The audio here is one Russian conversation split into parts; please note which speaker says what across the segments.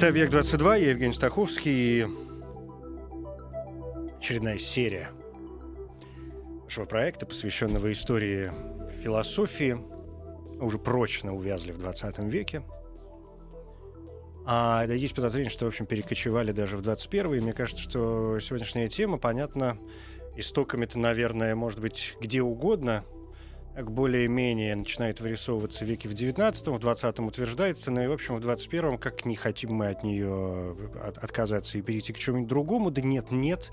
Speaker 1: Это «Объект-22», я Евгений Стаховский. Очередная серия нашего проекта, посвященного истории философии. Уже прочно увязли в 20 веке. А да, есть подозрение, что, в общем, перекочевали даже в 21 И мне кажется, что сегодняшняя тема, понятно, истоками-то, наверное, может быть, где угодно — более-менее начинает вырисовываться в веке в 19-м, в 20-м утверждается, но и, в общем, в 21-м, как не хотим мы от нее от, отказаться и перейти к чему-нибудь другому, да нет, нет,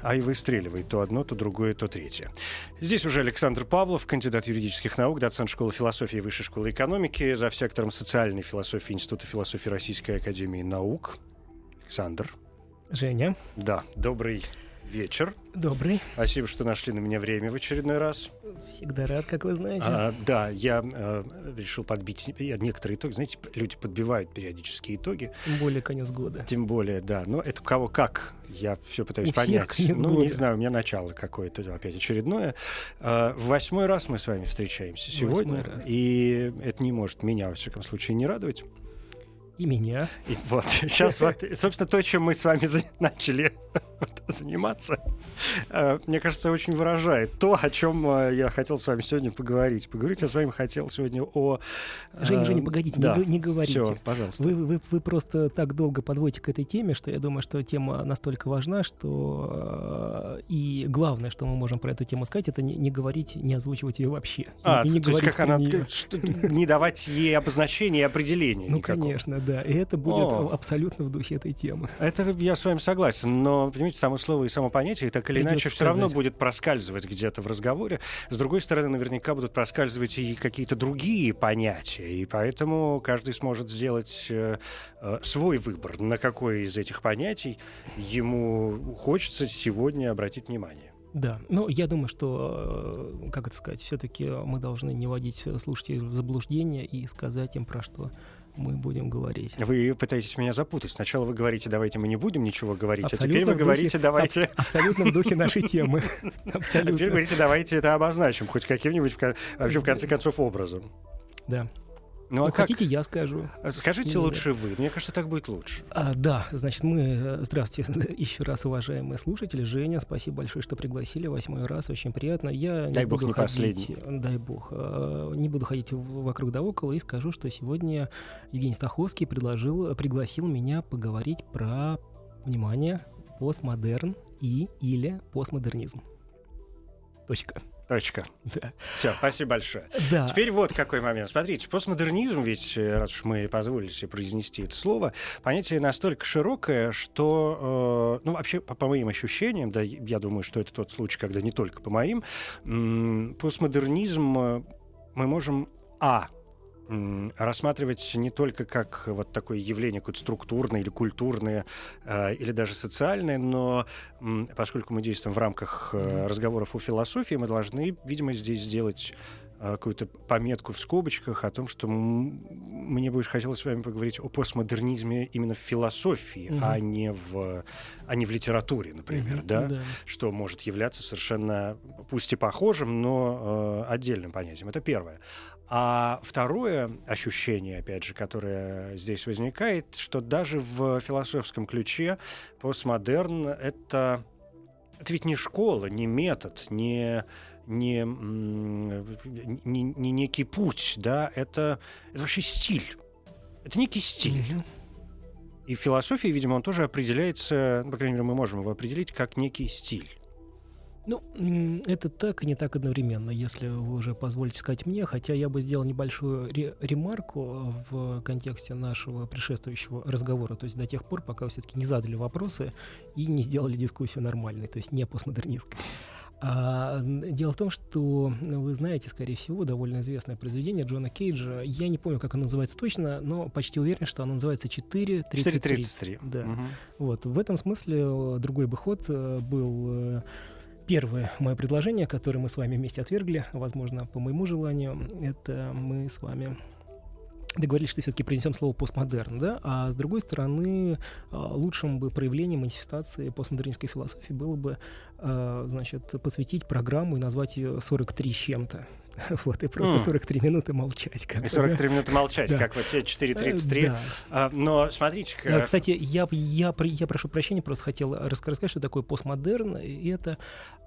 Speaker 1: а и выстреливает то одно, то другое, то третье. Здесь уже Александр Павлов, кандидат юридических наук, доцент школы философии и высшей школы экономики, за сектором социальной философии Института философии Российской академии наук. Александр.
Speaker 2: Женя.
Speaker 1: Да, добрый вечер.
Speaker 2: Добрый.
Speaker 1: Спасибо, что нашли на меня время в очередной раз.
Speaker 2: Всегда рад, как вы знаете.
Speaker 1: А, да, я э, решил подбить некоторые итоги. Знаете, люди подбивают периодические итоги.
Speaker 2: Тем более конец года.
Speaker 1: Тем более, да. Но это у кого как, я все пытаюсь у понять. ну, года. не знаю, у меня начало какое-то опять очередное. Э, в восьмой раз мы с вами встречаемся сегодня. Раз. И это не может меня, во всяком случае, не радовать.
Speaker 2: И меня.
Speaker 1: И вот, сейчас вот, собственно, то, чем мы с вами начали заниматься, э, мне кажется, очень выражает то, о чем э, я хотел с вами сегодня поговорить. Поговорить я с вами хотел сегодня о...
Speaker 2: Женя, Женя, погодите, да. не, не говорите.
Speaker 1: Все, пожалуйста.
Speaker 2: Вы, вы, вы просто так долго подводите к этой теме, что я думаю, что тема настолько важна, что... И главное, что мы можем про эту тему сказать, это не, не говорить, не озвучивать ее вообще.
Speaker 1: А,
Speaker 2: и,
Speaker 1: не то есть как она... Не давать ей обозначения и определения
Speaker 2: Ну, никакого. конечно, да. И это будет О. абсолютно в духе этой темы.
Speaker 1: Это я с вами согласен. Но, понимаете, само слово и само понятие так или иначе все равно будет проскальзывать где-то в разговоре. С другой стороны, наверняка будут проскальзывать и какие-то другие понятия. И поэтому каждый сможет сделать э, э, свой выбор, на какое из этих понятий ему хочется сегодня обратить внимание.
Speaker 2: Да, ну я думаю, что, э, как это сказать, все-таки мы должны не вводить слушателей в заблуждение и сказать им про что мы будем говорить.
Speaker 1: Вы пытаетесь меня запутать. Сначала вы говорите, давайте мы не будем ничего говорить, абсолютно а теперь вы говорите, давайте...
Speaker 2: Аб- абсолютно в духе нашей темы.
Speaker 1: Абсолютно. А теперь говорите, давайте это обозначим, хоть каким-нибудь, вообще, в конце концов, образом.
Speaker 2: Да. Ну, а ну, хотите, я скажу.
Speaker 1: А скажите лучше вы. Мне кажется, так будет лучше.
Speaker 2: А, да, значит, мы... Э, здравствуйте еще раз, уважаемые слушатели. Женя, спасибо большое, что пригласили. Восьмой раз, очень приятно. Я
Speaker 1: дай не бог
Speaker 2: буду
Speaker 1: не ходить,
Speaker 2: последний. Дай бог. А, не буду ходить вокруг да около и скажу, что сегодня Евгений Стаховский предложил, пригласил меня поговорить про, внимание, постмодерн и или постмодернизм. Точка.
Speaker 1: Точка. Да. Все, спасибо большое. Да. Теперь вот какой момент. Смотрите, постмодернизм, ведь э, раз уж мы позволили себе произнести это слово, понятие настолько широкое, что, э, ну, вообще, по, по моим ощущениям, да, я думаю, что это тот случай, когда не только по моим, постмодернизм э, мы можем, а, рассматривать не только как вот такое явление какое-то структурное или культурное, э, или даже социальное, но поскольку мы действуем в рамках э, разговоров о философии, мы должны, видимо, здесь сделать какую-то пометку в скобочках о том, что мне бы хотелось с вами поговорить о постмодернизме именно в философии, mm-hmm. а не в а не в литературе, например, mm-hmm, да? да, что может являться совершенно, пусть и похожим, но э, отдельным понятием. Это первое. А второе ощущение, опять же, которое здесь возникает, что даже в философском ключе постмодерн — это, это ведь не школа, не метод, не, не, не, не некий путь, да, это, это вообще стиль. Это некий стиль. Mm-hmm. И в философии, видимо, он тоже определяется, ну, по крайней мере, мы можем его определить как некий стиль.
Speaker 2: Ну, это так и не так одновременно, если вы уже позволите сказать мне, хотя я бы сделал небольшую ре- ремарку в контексте нашего предшествующего разговора, то есть до тех пор, пока вы все-таки не задали вопросы и не сделали дискуссию нормальной, то есть не постмодернистской. А, дело в том, что вы знаете, скорее всего, довольно известное произведение Джона Кейджа. Я не помню, как оно называется точно, но почти уверен, что оно называется 4.33.
Speaker 1: 4.33.
Speaker 2: Да. Угу. Вот. В этом смысле э, другой бы ход э, был э, первое мое предложение, которое мы с вами вместе отвергли, возможно, по моему желанию, это мы с вами договорились, что все-таки принесем слово постмодерн, да, а с другой стороны, а, лучшим бы проявлением манифестации постмодернистской философии было бы, а, значит, посвятить программу и назвать ее 43 с чем-то. Вот, и просто mm. 43 минуты молчать.
Speaker 1: Как и 43 да? минуты молчать, да. как вот те 4.33. Да. А, но смотрите...
Speaker 2: Как... Кстати, я, я, я прошу прощения, просто хотел рассказать, что такое постмодерн. И это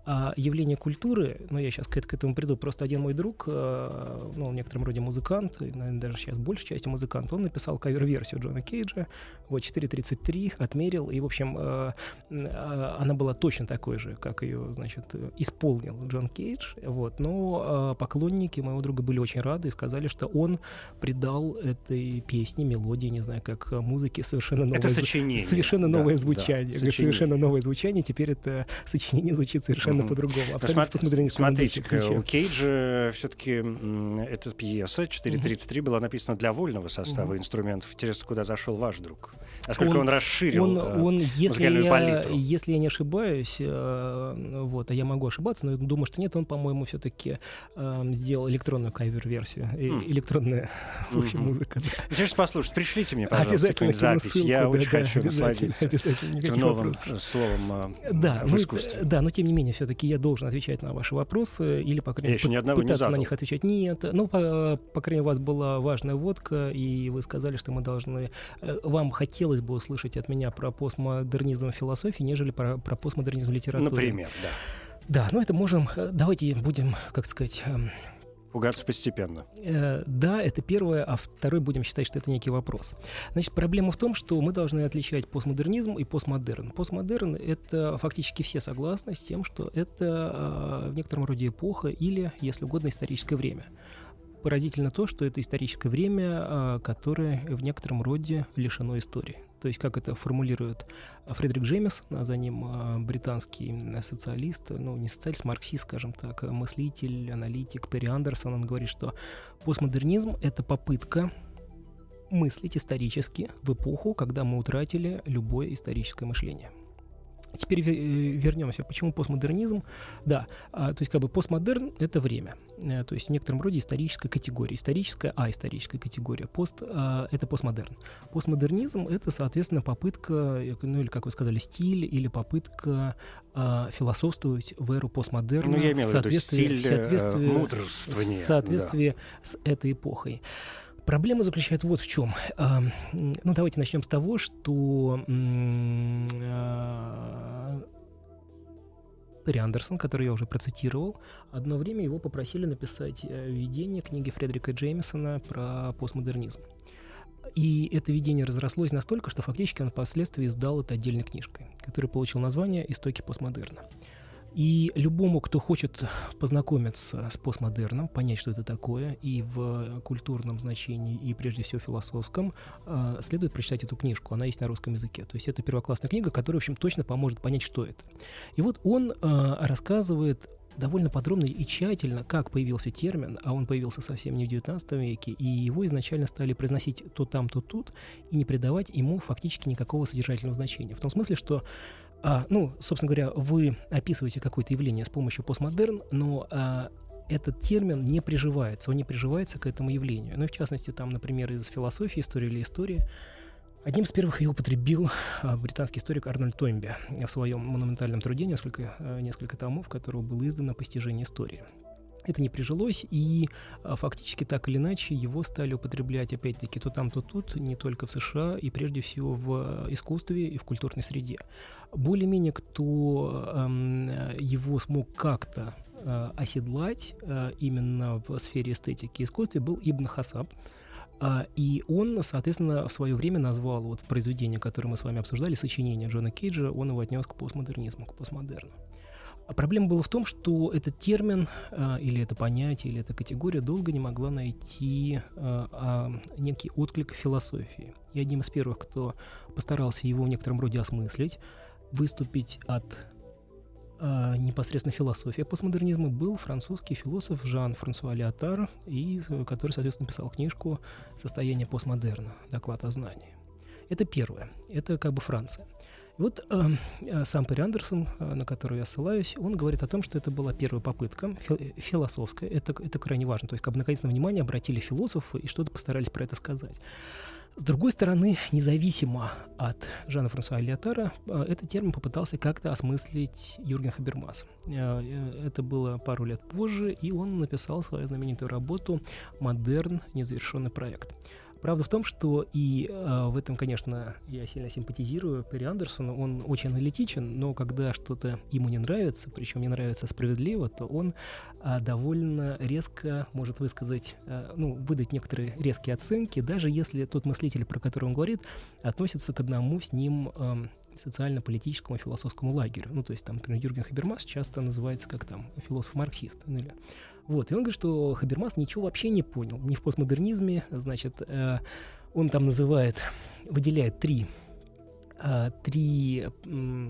Speaker 2: а, явление культуры, ну, я сейчас к, к этому приду, просто один мой друг, а, ну, в некотором роде музыкант, наверное, даже сейчас большей части музыкант, он написал кавер-версию Джона Кейджа, вот 4.33 отмерил, и, в общем, а, а, она была точно такой же, как ее, значит, исполнил Джон Кейдж, вот, но а, поклонники поклонники моего друга были очень рады и сказали, что он придал этой песне, мелодии, не знаю, как музыке совершенно новое,
Speaker 1: это сочинение.
Speaker 2: Совершенно да, новое звучание. Да, совершенно новое звучание. Теперь это сочинение звучит совершенно mm-hmm. по-другому.
Speaker 1: Ну, Абсолютно Смотрите, у Кейджа все-таки эта пьеса 4.33 mm-hmm. была написана для вольного состава mm-hmm. инструментов. Интересно, куда зашел ваш друг? Насколько он, он расширил он, э, он, если я, палитру?
Speaker 2: Если я не ошибаюсь, э, вот, а я могу ошибаться, но думаю, что нет, он, по-моему, все-таки э, сделал электронную кавер-версию. Mm. Электронная, mm-hmm. музыка. Да.
Speaker 1: Интересно послушать. Пришлите мне, пожалуйста, запись. Ссылку, Я да, очень да, хочу насладиться этим новым вопросов. словом э,
Speaker 2: да,
Speaker 1: в искусстве.
Speaker 2: Да, но тем не менее, все-таки я должен отвечать на ваши вопросы или, по крайней мере, пытаться на них отвечать. Нет, ну, по, по крайней мере, у вас была важная водка, и вы сказали, что мы должны... Вам хотелось бы услышать от меня про постмодернизм философии, нежели про, про постмодернизм литературы.
Speaker 1: Например, да.
Speaker 2: Да, ну это можем... Э, давайте будем, как сказать... Эм,
Speaker 1: Пугаться постепенно.
Speaker 2: Э, да, это первое, а второй будем считать, что это некий вопрос. Значит, проблема в том, что мы должны отличать постмодернизм и постмодерн. Постмодерн — это фактически все согласны с тем, что это э, в некотором роде эпоха или, если угодно, историческое время поразительно то, что это историческое время, а, которое в некотором роде лишено истории. То есть, как это формулирует Фредерик Джеймис, а за ним а, британский социалист, ну, не социалист, марксист, скажем так, мыслитель, аналитик Перри Андерсон, он говорит, что постмодернизм — это попытка мыслить исторически в эпоху, когда мы утратили любое историческое мышление. Теперь э, вернемся. Почему постмодернизм? Да, а, то есть как бы постмодерн — это время. Э, то есть в некотором роде историческая категория. Историческая, а историческая категория. Пост а, — это постмодерн. Постмодернизм — это, соответственно, попытка, ну или, как вы сказали, стиль или попытка а, философствовать в эру постмодерна
Speaker 1: ну, я имел в соответствии, в соответствии, э, в
Speaker 2: соответствии да. с этой эпохой. Проблема заключается вот в чем. Ну, давайте начнем с того, что Перри Андерсон, который я уже процитировал, одно время его попросили написать э, введение книги Фредерика Джеймисона про постмодернизм. И это видение разрослось настолько, что фактически он впоследствии издал это отдельной книжкой, которая получил название «Истоки постмодерна». И любому, кто хочет познакомиться с постмодерном, понять, что это такое, и в культурном значении, и прежде всего философском, а, следует прочитать эту книжку. Она есть на русском языке. То есть это первоклассная книга, которая, в общем, точно поможет понять, что это. И вот он а, рассказывает довольно подробно и тщательно, как появился термин, а он появился совсем не в XIX веке, и его изначально стали произносить то там, то тут, и не придавать ему фактически никакого содержательного значения. В том смысле, что а, ну, собственно говоря, вы описываете какое-то явление с помощью постмодерн, но а, этот термин не приживается, он не приживается к этому явлению. Ну, в частности, там, например, из философии, истории или истории, Одним из первых ее употребил а, британский историк Арнольд Тоймби в своем монументальном труде, несколько, а, несколько томов, которого было издано «Постижение истории». Это не прижилось, и а, фактически так или иначе его стали употреблять опять-таки то там, то тут, не только в США, и прежде всего в искусстве и в культурной среде. Более-менее кто эм, его смог как-то э, оседлать э, именно в сфере эстетики и искусства был Ибн Хасаб. И он, соответственно, в свое время назвал вот произведение, которое мы с вами обсуждали, сочинение Джона Кейджа, он его отнес к постмодернизму, к постмодерну. А проблема была в том, что этот термин э, или это понятие, или эта категория долго не могла найти э, э, некий отклик философии. И одним из первых, кто постарался его в некотором роде осмыслить, выступить от э, непосредственно философия постмодернизма, был французский философ Жан-Франсуа Леотар, и, который, соответственно, писал книжку «Состояние постмодерна. Доклад о знании». Это первое. Это как бы Франция. Вот э, э сам Перри Андерсон, э, на который я ссылаюсь, он говорит о том, что это была первая попытка фи- философская. Это, это крайне важно. То есть, как бы наконец на внимание обратили философы и что-то постарались про это сказать. С другой стороны, независимо от Жана Франсуа Лиотара, э, этот термин попытался как-то осмыслить Юрген Хабермас. Э, э, это было пару лет позже, и он написал свою знаменитую работу «Модерн. Незавершенный проект». Правда в том, что и э, в этом, конечно, я сильно симпатизирую Перри Андерсону. Он очень аналитичен, но когда что-то ему не нравится, причем не нравится справедливо, то он э, довольно резко может высказать, э, ну, выдать некоторые резкие оценки, даже если тот мыслитель, про который он говорит, относится к одному с ним э, социально-политическому философскому лагерю. Ну, то есть, там, например, Юрген Хабермас часто называется как там философ-марксист. Ну, или вот, и он говорит, что Хабермас ничего вообще не понял, ни в постмодернизме, значит, э, он там называет, выделяет три, э, три э,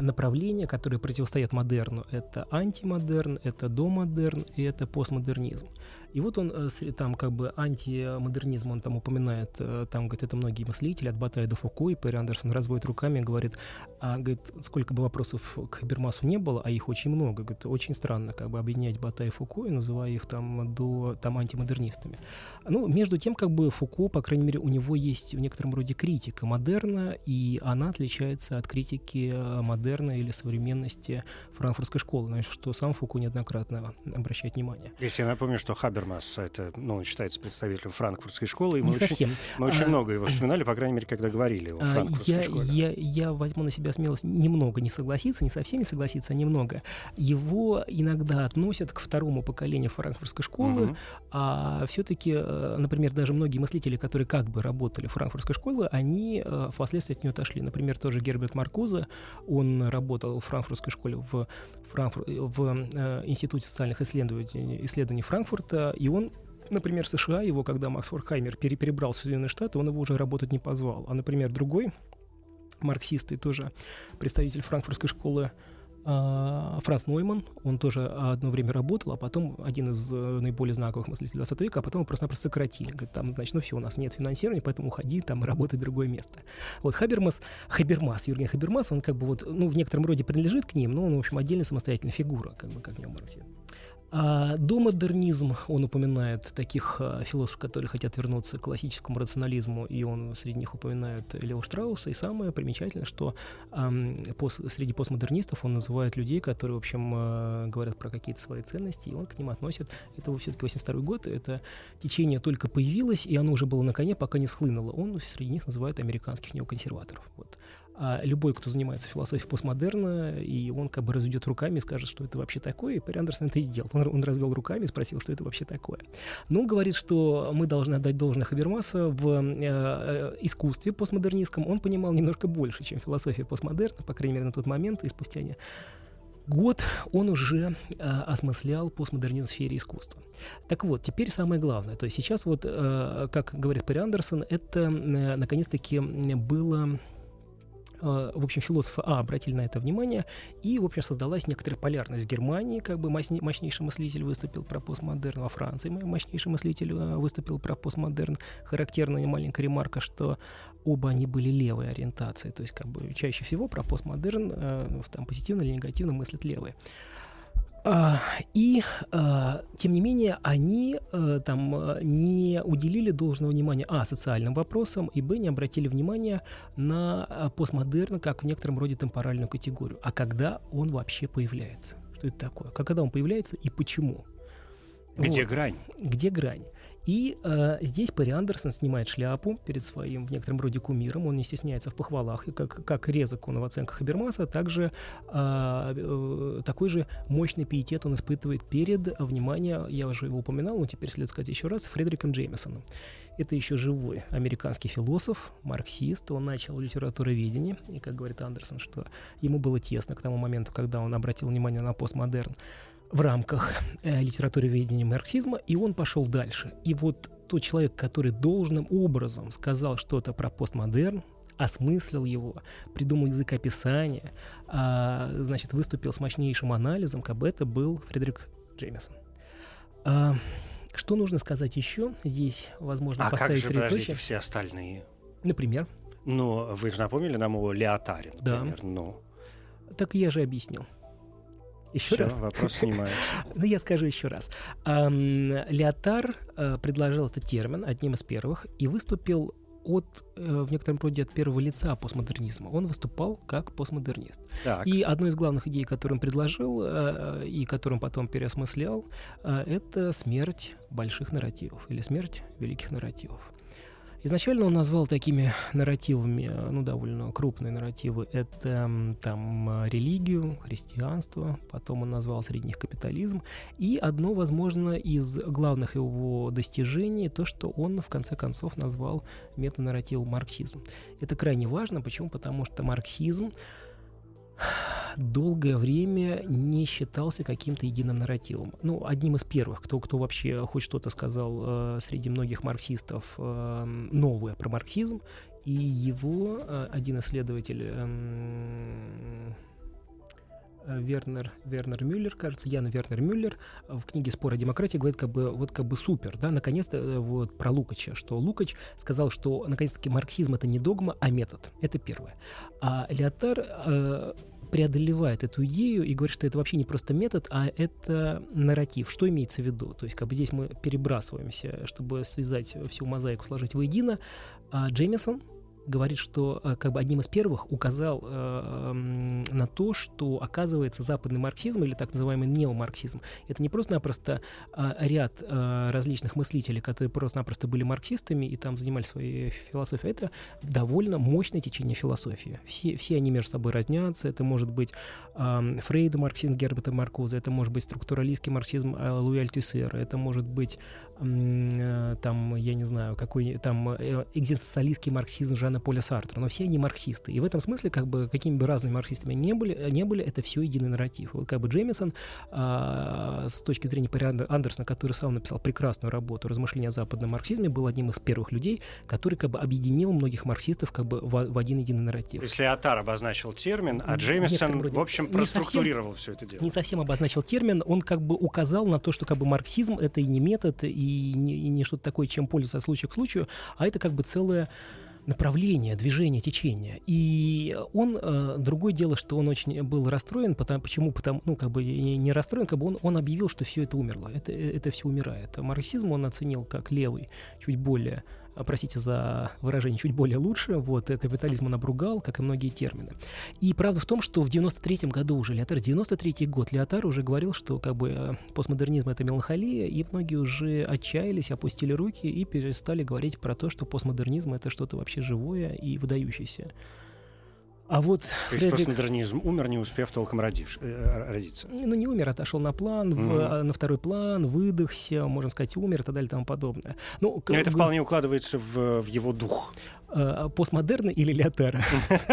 Speaker 2: направления, которые противостоят модерну. Это антимодерн, это домодерн и это постмодернизм. И вот он э, там как бы антимодернизм, он там упоминает, э, там, говорит, это многие мыслители, от Батая до Фуко, и Перри Андерсон разводит руками, говорит, а, говорит, сколько бы вопросов к Хабермасу не было, а их очень много, говорит, очень странно как бы объединять Батая и Фуко, и называя их там до, там антимодернистами. Ну, между тем, как бы Фуко, по крайней мере, у него есть в некотором роде критика модерна, и она отличается от критики э, модерна или современности франкфуртской школы, на что сам Фуко неоднократно обращает внимание.
Speaker 1: Если я напомню, что Хабер Хабермас, это, ну, он считается представителем франкфуртской школы, и
Speaker 2: мы
Speaker 1: Не
Speaker 2: очень, совсем.
Speaker 1: мы очень а, много его вспоминали, по крайней мере, когда говорили о а, франкфуртской
Speaker 2: я,
Speaker 1: школе.
Speaker 2: Я, я возьму на себя смелость немного не согласиться, не совсем не согласиться, а немного. Его иногда относят к второму поколению франкфуртской школы, угу. а все-таки, э, например, даже многие мыслители, которые как бы работали в франкфуртской школе, они э, впоследствии от нее отошли. Например, тоже Герберт Маркуза, он работал в франкфуртской школе в, Франкфур... в э, Институте социальных исследований, исследований Франкфурта, и он например, США, его, когда Макс Форхаймер перебрал в Соединенные Штаты, он его уже работать не позвал. А, например, другой марксист и тоже представитель франкфуртской школы Франц Нойман, он тоже одно время работал, а потом один из э, наиболее знаковых мыслителей 20 века, а потом его просто-напросто сократили. Говорит, там, значит, ну все, у нас нет финансирования, поэтому уходи там и работай в другое место. Вот Хабермас, Хабермас, Юрген Хабермас, он как бы вот, ну, в некотором роде принадлежит к ним, но он, в общем, отдельная самостоятельная фигура, как бы, как все. А домодернизм, он упоминает таких а, философов, которые хотят вернуться к классическому рационализму, и он среди них упоминает Лео Штрауса. И самое примечательное, что эм, пос, среди постмодернистов он называет людей, которые, в общем, э, говорят про какие-то свои ценности, и он к ним относит, это все-таки 82 год, это течение только появилось, и оно уже было на коне, пока не схлынуло. Он среди них называет американских неоконсерваторов. Вот. А любой, кто занимается философией постмодерна, и он как бы разведет руками и скажет, что это вообще такое, и Перри Андерсон это и сделал. Он, он развел руками и спросил, что это вообще такое. Но он говорит, что мы должны отдать должное Хабермаса в э, э, искусстве постмодернистском. Он понимал немножко больше, чем философия постмодерна, по крайней мере, на тот момент, и спустя не год он уже э, осмыслял постмодернизм в сфере искусства. Так вот, теперь самое главное. То есть сейчас вот, э, как говорит Перри Андерсон, это э, наконец-таки было в общем, философы А обратили на это внимание, и, в общем, создалась некоторая полярность в Германии, как бы мощнейший мыслитель выступил про постмодерн, во Франции мощнейший мыслитель э, выступил про постмодерн. Характерная маленькая ремарка, что оба они были левой ориентации, то есть как бы чаще всего про постмодерн э, там позитивно или негативно мыслят левые. А, и, а, тем не менее, они а, там не уделили должного внимания, а, социальным вопросам, и, б, не обратили внимания на постмодерн как в некотором роде темпоральную категорию. А когда он вообще появляется? Что это такое? Когда он появляется и почему?
Speaker 1: Где вот. грань?
Speaker 2: Где грань? И э, здесь Перри Андерсон снимает шляпу перед своим в некотором роде кумиром. Он не стесняется в похвалах, и как, как резок он в оценках Хабермаса, также э, э, такой же мощный пиетет он испытывает перед, внимание, я уже его упоминал, но теперь следует сказать еще раз, Фредериком Джеймисоном. Это еще живой американский философ, марксист. Он начал литературоведение, и, как говорит Андерсон, что ему было тесно к тому моменту, когда он обратил внимание на постмодерн в рамках э, литературы ведения марксизма, и он пошел дальше. И вот тот человек, который должным образом сказал что-то про постмодерн, осмыслил его, придумал язык описания, а, значит, выступил с мощнейшим анализом, как бы это был Фредерик Джеймисон. А, что нужно сказать еще? Здесь, возможно,
Speaker 1: а
Speaker 2: поставить
Speaker 1: как же, подождите, все остальные?
Speaker 2: Например?
Speaker 1: Ну, вы же напомнили нам о Леотаре, например. Да. Ну.
Speaker 2: Так я же объяснил. Еще Все, раз.
Speaker 1: вопрос снимается.
Speaker 2: ну, я скажу еще раз. Леотар э, предложил этот термин одним из первых и выступил от, э, в некотором роде от первого лица постмодернизма. Он выступал как постмодернист. Так. И одной из главных идей, которую он предложил э, и которым потом переосмыслял, это смерть больших нарративов или смерть великих нарративов. Изначально он назвал такими нарративами, ну, довольно крупные нарративы, это там религию, христианство, потом он назвал среди них капитализм, и одно, возможно, из главных его достижений, то, что он, в конце концов, назвал метанарративом марксизм. Это крайне важно, почему? Потому что марксизм долгое время не считался каким-то единым нарративом. Ну, одним из первых, кто, кто вообще хоть что-то сказал э, среди многих марксистов э, новое про марксизм, и его э, один исследователь э, Вернер, Вернер Мюллер, кажется, Ян Вернер Мюллер в книге «Спор о демократии» говорит как бы, вот как бы супер, да, наконец-то э, вот про Лукача, что Лукач сказал, что наконец-таки марксизм — это не догма, а метод. Это первое. А Леотар э, преодолевает эту идею и говорит, что это вообще не просто метод, а это нарратив. Что имеется в виду? То есть как бы здесь мы перебрасываемся, чтобы связать всю мозаику, сложить воедино. А Джеймисон, говорит, что э, как бы одним из первых указал э, на то, что оказывается западный марксизм или так называемый неомарксизм это не просто-напросто э, ряд э, различных мыслителей, которые просто-напросто были марксистами и там занимались своей философией, это довольно мощное течение философии. Все, все они между собой разнятся. Это может быть э, Фрейда марксизм Герберта Маркуза, это может быть структуралистский марксизм э, Луи Альтюсера, это может быть э, там, я не знаю, какой там э, экзистенциалистский марксизм Жана Поля Сартра, но все они марксисты. И в этом смысле, как бы, какими бы разными марксистами не были, не были это все единый нарратив. Вот как бы Джеймисон, э, с точки зрения Пари Андерсона, который сам написал прекрасную работу «Размышления о западном марксизме», был одним из первых людей, который как бы объединил многих марксистов как бы в, в один единый нарратив.
Speaker 1: То есть Леотар обозначил термин, а Джеймисон, в общем, проструктурировал совсем, все это дело.
Speaker 2: Не совсем обозначил термин, он как бы указал на то, что как бы марксизм — это и не метод, и не, и не что-то такое, чем пользоваться от случая к случаю, а это как бы целое направление, движение, течение. И он, э, другое дело, что он очень был расстроен, потому, почему, потому, ну, как бы не, расстроен, как бы он, он объявил, что все это умерло, это, это все умирает. Марксизм он оценил как левый, чуть более простите за выражение, чуть более лучше. Вот, э, капитализм он обругал, как и многие термины. И правда в том, что в 93 году уже Леотар, 93 год, Леотар уже говорил, что как бы э, постмодернизм — это меланхолия, и многие уже отчаялись, опустили руки и перестали говорить про то, что постмодернизм — это что-то вообще живое и выдающееся.
Speaker 1: А вот То Фредерик... есть постмодернизм умер, не успев толком родивш... Э, родиться?
Speaker 2: Ну, не умер, отошел на план, mm-hmm. в, на второй план, выдохся, можно сказать, умер и так далее и тому подобное.
Speaker 1: Ну, Но это вполне укладывается в, в его дух.
Speaker 2: Э, постмодерна или Леотара?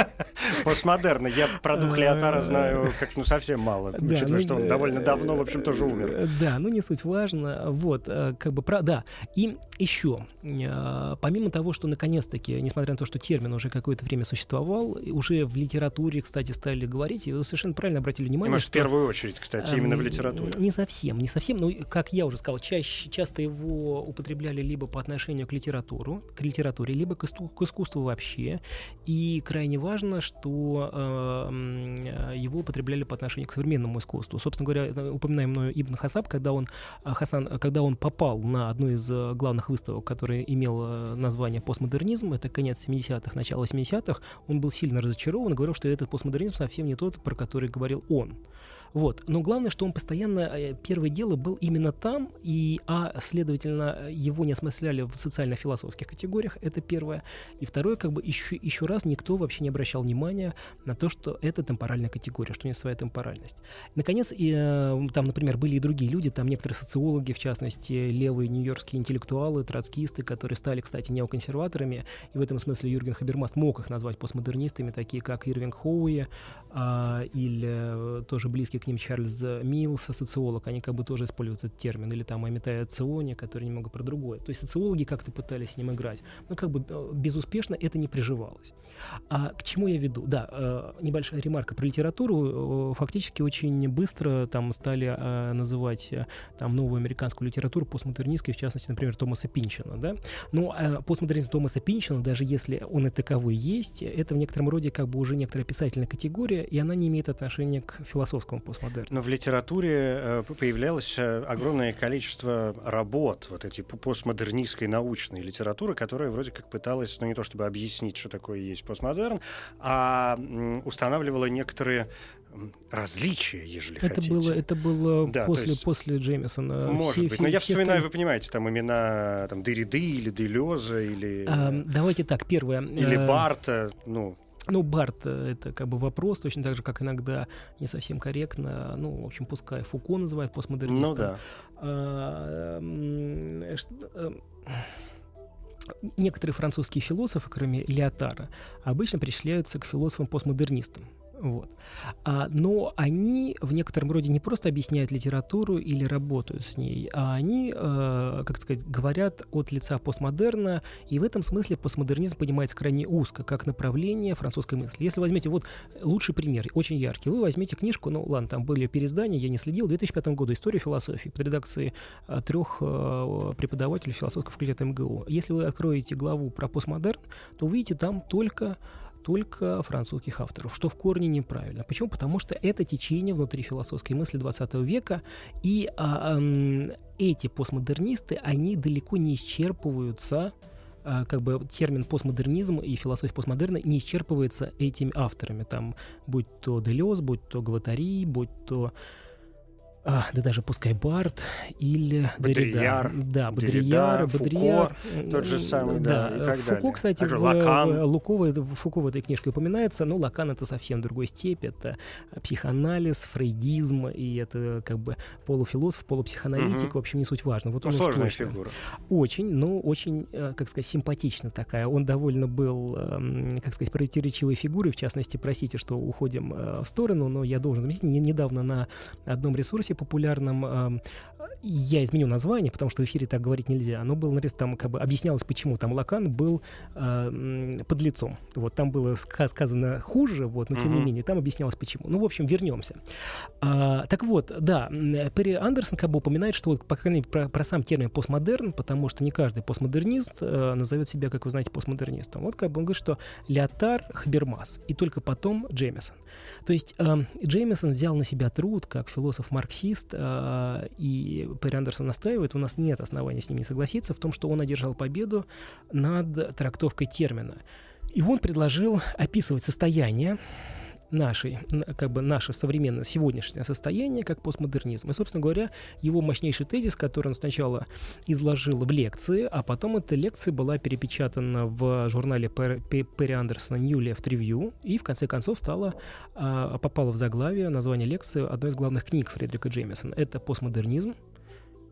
Speaker 1: Постмодерна. Я про дух Леотара э, знаю как ну совсем мало, учитывая, ну, что он довольно давно, в общем, тоже умер.
Speaker 2: Да, ну не суть важно. Вот, как бы, про, да. И еще, помимо того, что наконец-таки, несмотря на то, что термин уже какое-то время существовал, уже в литературе, кстати, стали говорить, и вы совершенно правильно обратили внимание,
Speaker 1: Может, что... в первую очередь, кстати, именно в литературе.
Speaker 2: Не совсем, не совсем. Но, как я уже сказал, чаще, часто его употребляли либо по отношению к литературу, к литературе, либо к, к искусству вообще. И крайне важно, что э, его употребляли по отношению к современному искусству. Собственно говоря, упоминаем мною Ибн Хасаб, когда он, э, Хасан, когда он попал на одну из э, главных выставок, которая имела название «Постмодернизм», это конец 70-х, начало 80-х, он был сильно разочарован и говорил, что этот постмодернизм совсем не тот, про который говорил он. Вот. Но главное, что он постоянно, э, первое дело, был именно там, и, а, следовательно, его не осмысляли в социально-философских категориях, это первое. И второе, как бы еще, еще раз никто вообще не обращал внимания на то, что это темпоральная категория, что у нее своя темпоральность. Наконец, и, э, там, например, были и другие люди, там некоторые социологи, в частности, левые нью-йоркские интеллектуалы, троцкисты, которые стали, кстати, неоконсерваторами, и в этом смысле Юрген Хабермас мог их назвать постмодернистами, такие как Ирвинг Хоуи, а, или э, тоже близкий к ним Чарльз Милс, социолог, они как бы тоже используют этот термин, или там Амитая Циони, который немного про другое. То есть социологи как-то пытались с ним играть, но как бы э, безуспешно это не приживалось. А к чему я веду? Да, э, небольшая ремарка про литературу. Фактически очень быстро там стали называть там новую американскую литературу постмодернистской, в частности, например, Томаса Пинчина, да. Но постмодернизм Томаса Пинчина, даже если он и таковой есть, это в некотором роде как бы уже некоторая писательная категория, и она не имеет отношения к философскому постмодерну.
Speaker 1: Но в литературе э, появлялось э, огромное количество работ, вот эти постмодернистской научной литературы, которая вроде как пыталась, ну не то чтобы объяснить, что такое есть постмодерн, а устанавливала некоторые различия, ежели
Speaker 2: это
Speaker 1: хотите.
Speaker 2: Было, это было да, после, есть, после Джеймисона.
Speaker 1: Может все, быть. Но я вспоминаю, стали... вы понимаете, там имена там, Дериды или Делеза или...
Speaker 2: А, давайте так, первое.
Speaker 1: Или э, Барта, ну...
Speaker 2: Ну, Барт э, — это как бы вопрос, точно так же, как иногда не совсем корректно, ну, в общем, пускай Фуко называют постмодернистом.
Speaker 1: Ну, да.
Speaker 2: А, э, некоторые французские философы, кроме Леотара, обычно причисляются к философам-постмодернистам. Вот. А, но они в некотором роде не просто объясняют литературу или работают с ней, а они, э, как сказать, говорят от лица постмодерна, и в этом смысле постмодернизм понимается крайне узко, как направление французской мысли. Если возьмете вот лучший пример, очень яркий, вы возьмете книжку, ну ладно, там были переиздания, я не следил, 2005 года «История философии» под редакцией э, трех э, преподавателей философского факультета МГУ. Если вы откроете главу про постмодерн, то увидите там только только французских авторов, что в корне неправильно. Почему? Потому что это течение внутри философской мысли 20 века, и а, а, эти постмодернисты, они далеко не исчерпываются а, как бы термин постмодернизм и философия постмодерна не исчерпывается этими авторами, там, будь то Делез, будь то Гватари, будь то а, да даже пускай Барт или
Speaker 1: Бодрияр,
Speaker 2: Да, Бодрияр, Бодрияр.
Speaker 1: Тот же самый, да, да и так
Speaker 2: Фуко,
Speaker 1: далее.
Speaker 2: кстати, в, Лакан. Лукова, Фуко в этой книжке упоминается, но Лакан это совсем другой степь, это психоанализ, фрейдизм, и это как бы полуфилософ, полупсихоаналитик, угу. в общем, не суть важно. Вот
Speaker 1: ну, сложная фигура.
Speaker 2: Очень, но очень, э, как сказать, симпатична такая. Он довольно был, эм, как сказать, противоречивой фигурой, в частности, простите, что уходим э, в сторону, но я должен заметить, недавно на одном ресурсе популярном, я изменю название, потому что в эфире так говорить нельзя. Оно было написано, там как бы объяснялось, почему там Лакан был э, под лицом. Вот там было сказано хуже, вот, но тем uh-huh. не менее там объяснялось почему. Ну, в общем, вернемся. А, так вот, да, Перри Андерсон как бы упоминает, что вот, по крайней мере, про, про сам термин постмодерн, потому что не каждый постмодернист э, назовет себя, как вы знаете, постмодернистом. Вот как бы он говорит, что Леотар, Хабермас, и только потом Джеймисон. То есть э, Джеймисон взял на себя труд как философ-марксист э, и Перри Андерсон настаивает, у нас нет оснований с ним не согласиться в том, что он одержал победу над трактовкой термина. И он предложил описывать состояние нашей, как бы наше современное сегодняшнее состояние как постмодернизм. И, собственно говоря, его мощнейший тезис, который он сначала изложил в лекции, а потом эта лекция была перепечатана в журнале Перри Андерсона New Left Review и в конце концов стала, а, попала в заглавие название лекции одной из главных книг Фредерика Джеймисона. Это «Постмодернизм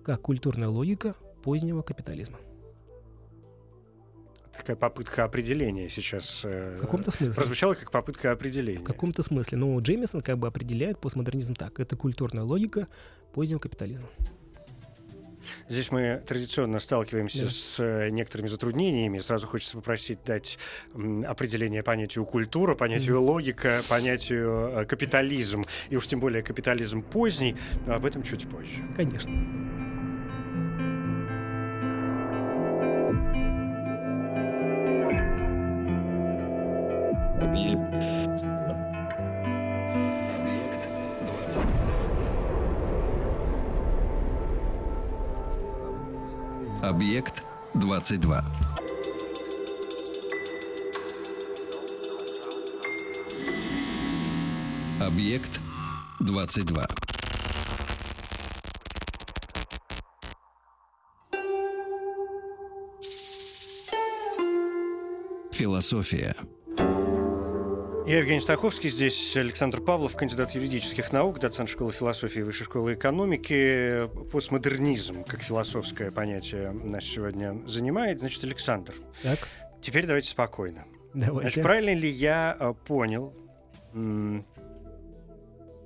Speaker 2: как культурная логика позднего капитализма.
Speaker 1: Такая попытка определения сейчас
Speaker 2: э, в каком-то смысле.
Speaker 1: прозвучала как попытка определения.
Speaker 2: В каком-то смысле. Но Джеймисон как бы определяет постмодернизм так. Это культурная логика позднего капитализма.
Speaker 1: Здесь мы традиционно сталкиваемся да. с э, некоторыми затруднениями. Сразу хочется попросить дать определение понятию культура, понятию mm. логика, понятию э, капитализм. И уж тем более капитализм поздний. Но об этом чуть позже.
Speaker 2: Конечно.
Speaker 3: Объект 22. Объект 22. Философия.
Speaker 1: Я Евгений Стаховский, здесь Александр Павлов, кандидат юридических наук, доцент школы философии и Высшей школы экономики. Постмодернизм, как философское понятие, нас сегодня занимает. Значит, Александр,
Speaker 2: так.
Speaker 1: теперь давайте спокойно.
Speaker 2: Давайте.
Speaker 1: Значит, правильно ли я э, понял,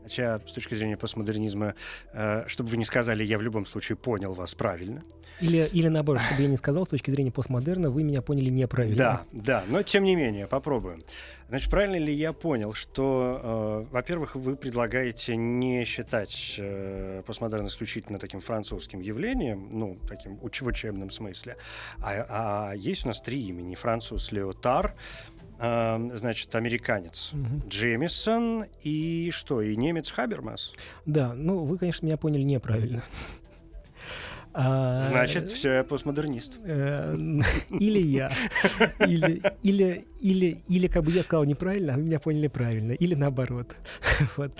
Speaker 1: Хотя, с точки зрения постмодернизма, э, чтобы вы не сказали, я в любом случае понял вас правильно.
Speaker 2: Или, или наоборот, чтобы я не сказал, с точки зрения постмодерна, вы меня поняли неправильно.
Speaker 1: Да, да, но тем не менее, попробуем. Значит, правильно ли я понял, что, э, во-первых, вы предлагаете не считать э, постмодерн исключительно таким французским явлением, ну, таким уч- в учебном смысле, а, а есть у нас три имени. Француз Леотар, значит, американец
Speaker 2: Мгм.
Speaker 1: Джемисон и что, и немец Хабермас?
Speaker 2: Да, ну вы, конечно, меня поняли неправильно. А,
Speaker 1: Значит, все, я постмодернист.
Speaker 2: э, Или я. Или, или, или, или как бы я сказал неправильно, а вы меня поняли правильно. Или наоборот. Вот.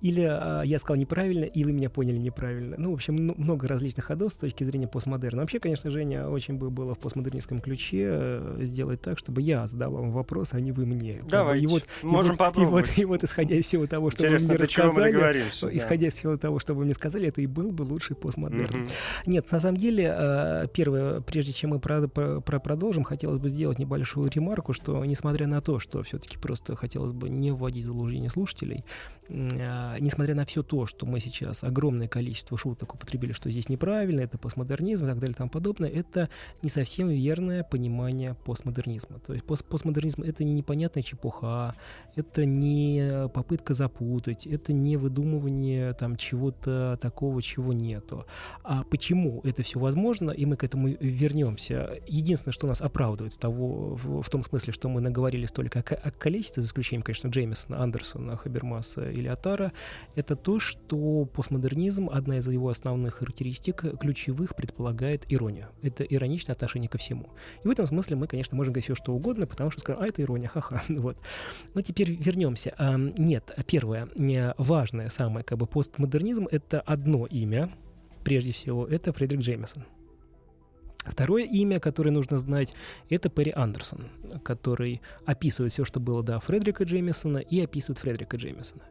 Speaker 2: Или а, я сказал неправильно, и вы меня поняли неправильно. Ну, в общем, много различных ходов с точки зрения постмодерна. Вообще, конечно, Женя очень бы было в постмодернистском ключе э, сделать так, чтобы я задал вам вопрос, а не вы мне.
Speaker 1: Давайте,
Speaker 2: И вот, и
Speaker 1: можем
Speaker 2: вот- и
Speaker 1: попробовать.
Speaker 2: вот, и вот, исходя из всего того, что
Speaker 1: Интересно,
Speaker 2: вы мне рассказали,
Speaker 1: договоримся. да.
Speaker 2: исходя из всего того, что вы мне сказали, это и был бы лучший постмодерн.
Speaker 1: Мгм.
Speaker 2: Нет, на самом деле, э, первое, прежде чем мы про- про- про- продолжим, хотелось бы сделать небольшую ремарку, что несмотря на то, что все-таки просто хотелось бы не вводить в заблуждение слушателей, несмотря на все то, что мы сейчас огромное количество шуток употребили, что здесь неправильно, это постмодернизм и так далее и тому подобное, это не совсем верное понимание постмодернизма. То есть пост- постмодернизм — это не непонятная чепуха, это не попытка запутать, это не выдумывание там чего-то такого, чего нету. А почему это все возможно, и мы к этому вернемся. Единственное, что нас оправдывает с того, в, в том смысле, что мы наговорили столько о, о количестве, за исключением, конечно, Джеймисона, Андерсона, Хабермаса или Атара, это то, что постмодернизм, одна из его основных характеристик, ключевых, предполагает иронию. Это ироничное отношение ко всему. И в этом смысле мы, конечно, можем говорить все, что угодно, потому что скажем, а это ирония, ха-ха. Вот. Но теперь вернемся. А, Нет, первое, не важное самое, как бы постмодернизм — это одно имя, прежде всего, это Фредерик Джеймисон. Второе имя, которое нужно знать, это Перри Андерсон, который описывает все, что было до Фредерика Джеймисона, и описывает Фредерика Джеймисона.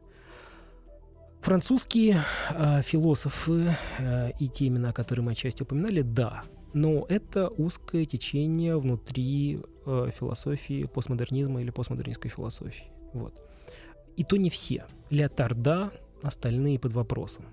Speaker 2: Французские э, философы э, и те имена, которые мы отчасти упоминали, да, но это узкое течение внутри э, философии постмодернизма или постмодернистской философии. Вот. И то не все. Леотар да, остальные под вопросом.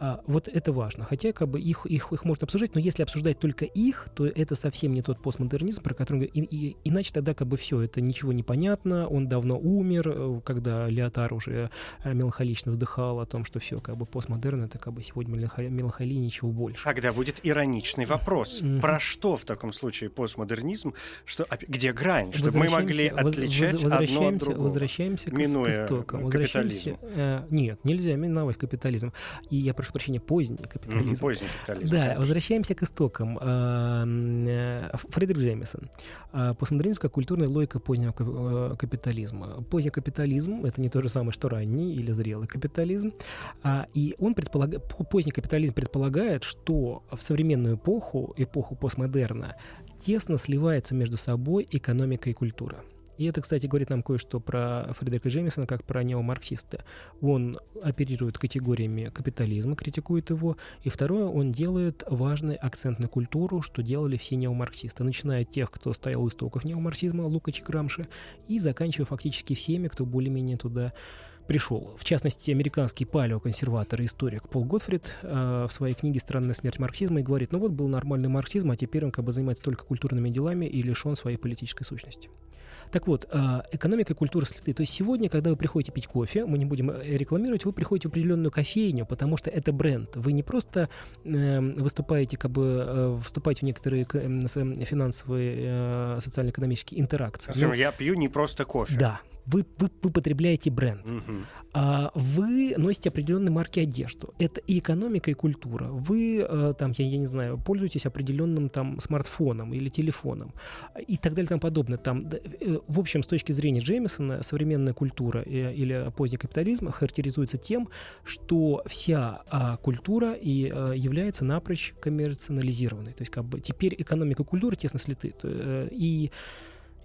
Speaker 2: Вот. А, вот это важно. Хотя как бы их, их, их можно обсуждать, но если обсуждать только их, то это совсем не тот постмодернизм, про который... И, и- иначе тогда как бы все, это ничего не понятно, он давно умер, э, когда Леотар уже э, меланхолично вздыхал о том, что все, как бы постмодерн, это как бы сегодня меланхолия ничего больше.
Speaker 1: Тогда будет ироничный вопрос.
Speaker 2: Мгм.
Speaker 1: Про что в таком случае постмодернизм? Что, опя- где грань? Чтобы мы могли
Speaker 2: воз-
Speaker 1: отличать
Speaker 2: воз-
Speaker 1: одно от другого.
Speaker 2: Возвращаемся к, к истокам. Возвращаемся, э, нет, нельзя миновать капитализм. И я прошу прощения, поздний капитализм.
Speaker 1: Поздний капитализм.
Speaker 2: Да,
Speaker 1: конечно.
Speaker 2: возвращаемся к истокам. А, э, Фредерик Джеймисон. А, Постмодернизм как культурная логика позднего э, капитализма. Поздний капитализм — это не то же самое, что ранний или зрелый капитализм. А, И он предполагает, поздний капитализм предполагает, что в современную эпоху, эпоху постмодерна, тесно сливается между собой экономика и культура. И это, кстати, говорит нам кое-что про Фредерика Джеймисона, как про неомарксиста. Он оперирует категориями капитализма, критикует его. И второе, он делает важный акцент на культуру, что делали все неомарксисты, начиная от тех, кто стоял у истоков неомарксизма, Лукач и Грамши, и заканчивая фактически всеми, кто более-менее туда пришел. В частности, американский палеоконсерватор и историк Пол Готфрид э, в своей книге «Странная смерть марксизма» и говорит, ну вот был нормальный марксизм, а теперь он как бы занимается только культурными делами и лишен своей политической сущности. Так вот, э, экономика и культура слиты. То есть сегодня, когда вы приходите пить кофе, мы не будем э, рекламировать, вы приходите в определенную кофейню, потому что это бренд. Вы не просто э, выступаете, как бы э, вступаете в некоторые эм, эм, финансовые, э, социально-экономические интеракции.
Speaker 1: Скажем,
Speaker 2: Ну,
Speaker 1: я пью не просто кофе.
Speaker 2: да, вы, вы, вы потребляете бренд
Speaker 1: Мгм.
Speaker 2: а вы носите определенные марки одежду. Это и экономика, и культура. Вы э, там, я, я не знаю, пользуетесь определенным там смартфоном или телефоном и так далее и тому подобное. Там, э, в общем, с точки зрения Джеймисона, современная культура э, или поздний капитализм характеризуется тем, что вся а, культура и э, является напрочь коммерциализированной. То есть как бы теперь экономика и культура тесно слиты. То,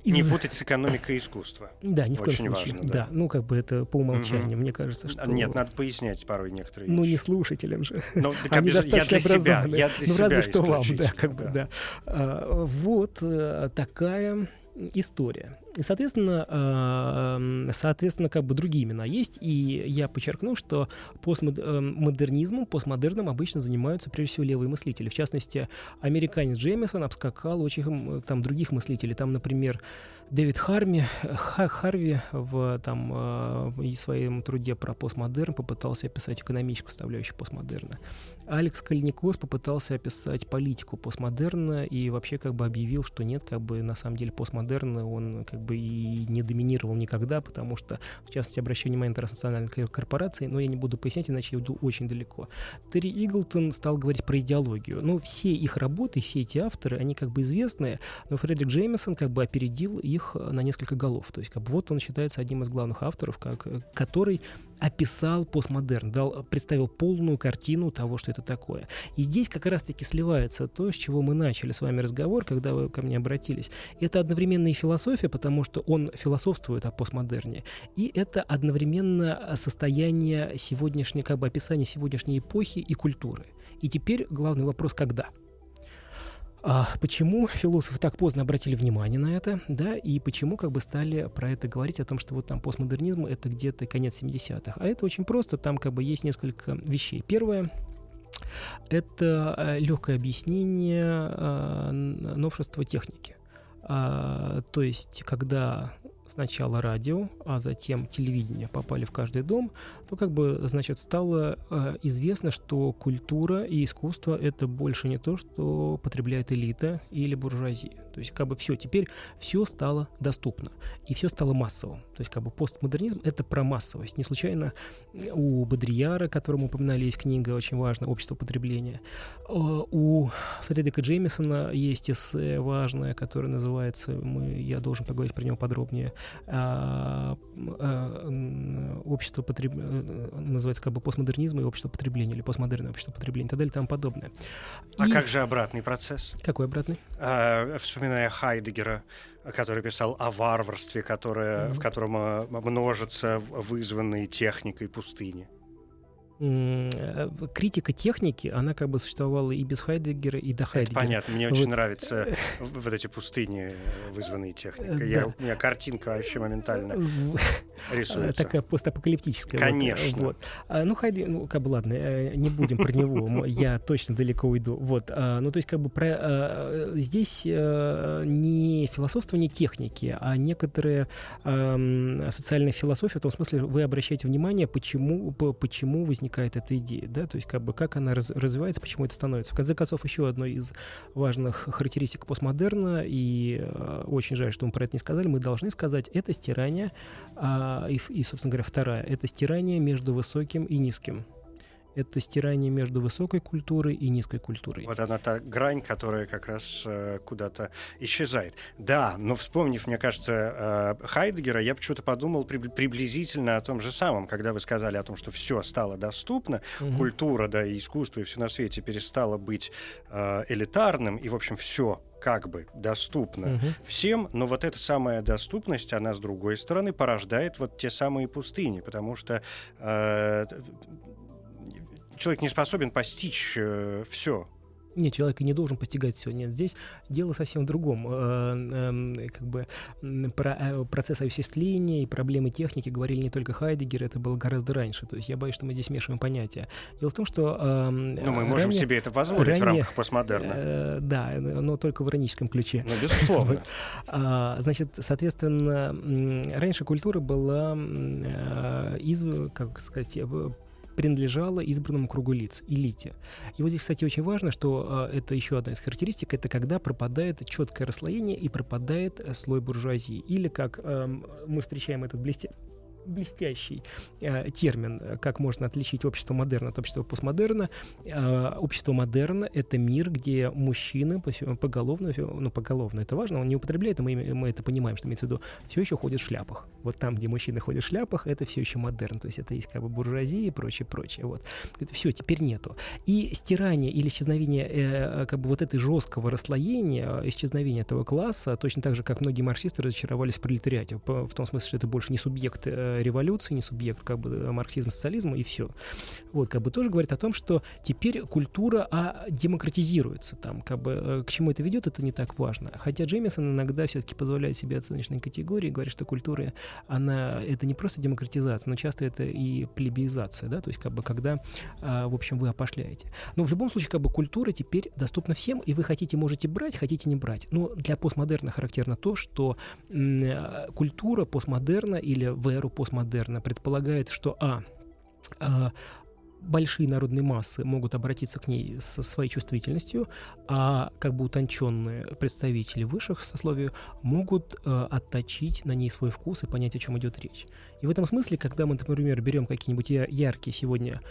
Speaker 2: э, и
Speaker 1: Не
Speaker 2: из-
Speaker 1: путать с экономикой искусства.
Speaker 2: Да, ни в коем
Speaker 1: Очень
Speaker 2: случае.
Speaker 1: важно,
Speaker 2: да.
Speaker 1: да.
Speaker 2: ну как бы это по умолчанию,
Speaker 1: Мгм.
Speaker 2: мне кажется, что...
Speaker 1: Нет, надо пояснять порой некоторые
Speaker 2: Ну, не
Speaker 1: вещи.
Speaker 2: слушателям же.
Speaker 1: Ну, так
Speaker 2: Они
Speaker 1: я
Speaker 2: достаточно
Speaker 1: для себя,
Speaker 2: образованные.
Speaker 1: я для
Speaker 2: ну,
Speaker 1: себя
Speaker 2: разве что вам, да, как бы, да. А, вот э, такая история. Соответственно, э, соответственно, как бы другие имена есть. И я подчеркну, что постмодернизмом, постмодерном обычно занимаются прежде всего левые мыслители. В частности, американец Джеймисон обскакал очень там других мыслителей. Там, например, Дэвид Харми, Харви в там, э, своем труде про постмодерн попытался описать экономическую составляющую постмодерна. Алекс Кальникос попытался описать политику постмодерна и вообще как бы объявил, что нет, как бы на самом деле постмодерн, он как бы и не доминировал никогда, потому что, в частности, обращаю внимание на транснациональные корпорации, но я не буду пояснять, иначе я уйду очень далеко. Терри Иглтон стал говорить про идеологию. Ну, все их работы, все эти авторы, они как бы известные, но Фредерик Джеймисон как бы опередил их на несколько голов. То есть как бы вот он считается одним из главных авторов, как, который описал постмодерн, дал, представил полную картину того, что это такое. И здесь как раз-таки сливается то, с чего мы начали с вами разговор, когда вы ко мне обратились. Это одновременно и философия, потому что он философствует о постмодерне, и это одновременно состояние сегодняшней, как бы описание сегодняшней эпохи и культуры. И теперь главный вопрос, когда – а почему философы так поздно обратили внимание на это, да, и почему как бы стали про это говорить, о том, что вот там постмодернизм — это где-то конец 70-х. А это очень просто, там как бы есть несколько вещей. Первое — это э, легкое объяснение э, новшества техники. А, то есть, когда сначала радио, а затем телевидение попали в каждый дом, то как бы, значит, стало э, известно, что культура и искусство — это больше не то, что потребляет элита или буржуазия. То есть как бы все, теперь все стало доступно, и все стало массовым. То есть как бы постмодернизм — это про массовость. Не случайно у Бодрияра, которому упоминали, есть книга очень важная «Общество потребления». Э, у Фредерика Джеймисона есть эссе важное, которое называется, мы, я должен поговорить про него подробнее, а, а, общество потребления, э, называется как бы постмодернизм и общество потребления, или постмодерное общество потребления и так далее и тому подобное.
Speaker 1: А и... как же обратный процесс?
Speaker 2: Какой обратный?
Speaker 1: А, вспоминая Хайдегера, который писал о варварстве, которое, mm-hmm. в котором а, множатся вызванные техникой пустыни.
Speaker 2: Э, критика техники, она как бы существовала и без Хайдегера, и до Хайдегера.
Speaker 1: Это понятно. Мне вот. очень нравятся вот эти пустыни, э, вызванные техникой. Я, У меня картинка вообще моментально рисуется.
Speaker 2: Такая постапокалиптическая.
Speaker 1: Конечно.
Speaker 2: Вот. А, ну, Хайдегер, ну, как бы, ладно, э, не будем про него. Я точно далеко уйду. Вот. А, ну, то есть, как бы, про, здесь не философство, не техники, а некоторые социальная философия, в том смысле, вы обращаете внимание, почему, почему возникает возникает эта идея, да, то есть как бы как она раз, развивается, почему это становится. В конце концов, еще одной из важных характеристик постмодерна, и э, очень жаль, что мы про это не сказали, мы должны сказать, это стирание, э, и, и, собственно говоря, вторая, это стирание между высоким и низким это стирание между высокой культурой и низкой культурой.
Speaker 1: Вот она та грань, которая как раз э, куда-то исчезает. Да, но вспомнив, мне кажется, э, Хайдегера, я почему-то подумал при, приблизительно о том же самом, когда вы сказали о том, что все стало доступно, угу. культура, да, и искусство, и все на свете перестало быть э, элитарным, и, в общем, все как бы доступно угу. всем, но вот эта самая доступность, она с другой стороны порождает вот те самые пустыни, потому что э, человек не способен постичь э, все.
Speaker 2: Нет, человек и не должен постигать все. Нет, здесь дело совсем в другом. Э, э, как бы про э, процесс осуществления и проблемы техники говорили не только Хайдегер, это было гораздо раньше. То есть я боюсь, что мы здесь смешиваем понятия. Дело в том, что...
Speaker 1: Э, ну, мы можем ранее, себе это позволить ранее, в рамках постмодерна.
Speaker 2: Э, да, но только в ироническом ключе.
Speaker 1: Ну, безусловно.
Speaker 2: А, значит, соответственно, раньше культура была из, как сказать, принадлежала избранному кругу лиц, элите. И вот здесь, кстати, очень важно, что э, это еще одна из характеристик, это когда пропадает четкое расслоение и пропадает э, слой буржуазии. Или, как э, мы встречаем этот блестя блестящий э, термин, как можно отличить общество модерна от общества постмодерна. Э, общество модерна — это мир, где мужчины поголовно, ну, поголовно это важно, он не употребляет, мы, мы это понимаем, что имеется в виду, все еще ходят в шляпах. Вот там, где мужчины ходят в шляпах, это все еще модерн, то есть это есть как бы буржуазия и прочее, прочее. Вот. Это все, теперь нету. И стирание или исчезновение э, как бы вот этой жесткого расслоения, исчезновение этого класса, точно так же, как многие марксисты разочаровались в пролетариате, в том смысле, что это больше не субъект э, революции, не субъект как бы марксизма, социализма и все. Вот, как бы тоже говорит о том, что теперь культура а, демократизируется. Там, как бы, к чему это ведет, это не так важно. Хотя Джеймисон иногда все-таки позволяет себе оценочные категории, говорит, что культура, она, это не просто демократизация, но часто это и плебеизация, да, то есть, как бы, когда, а, в общем, вы опошляете. Но в любом случае, как бы, культура теперь доступна всем, и вы хотите, можете брать, хотите не брать. Но для постмодерна характерно то, что м, культура постмодерна или в эру постмодерна предполагает, что, а, а большие народные массы могут обратиться к ней со своей чувствительностью, а как бы утонченные представители высших сословий могут э, отточить на ней свой вкус и понять, о чем идет речь. И в этом смысле, когда мы, например, берем какие-нибудь яркие сегодня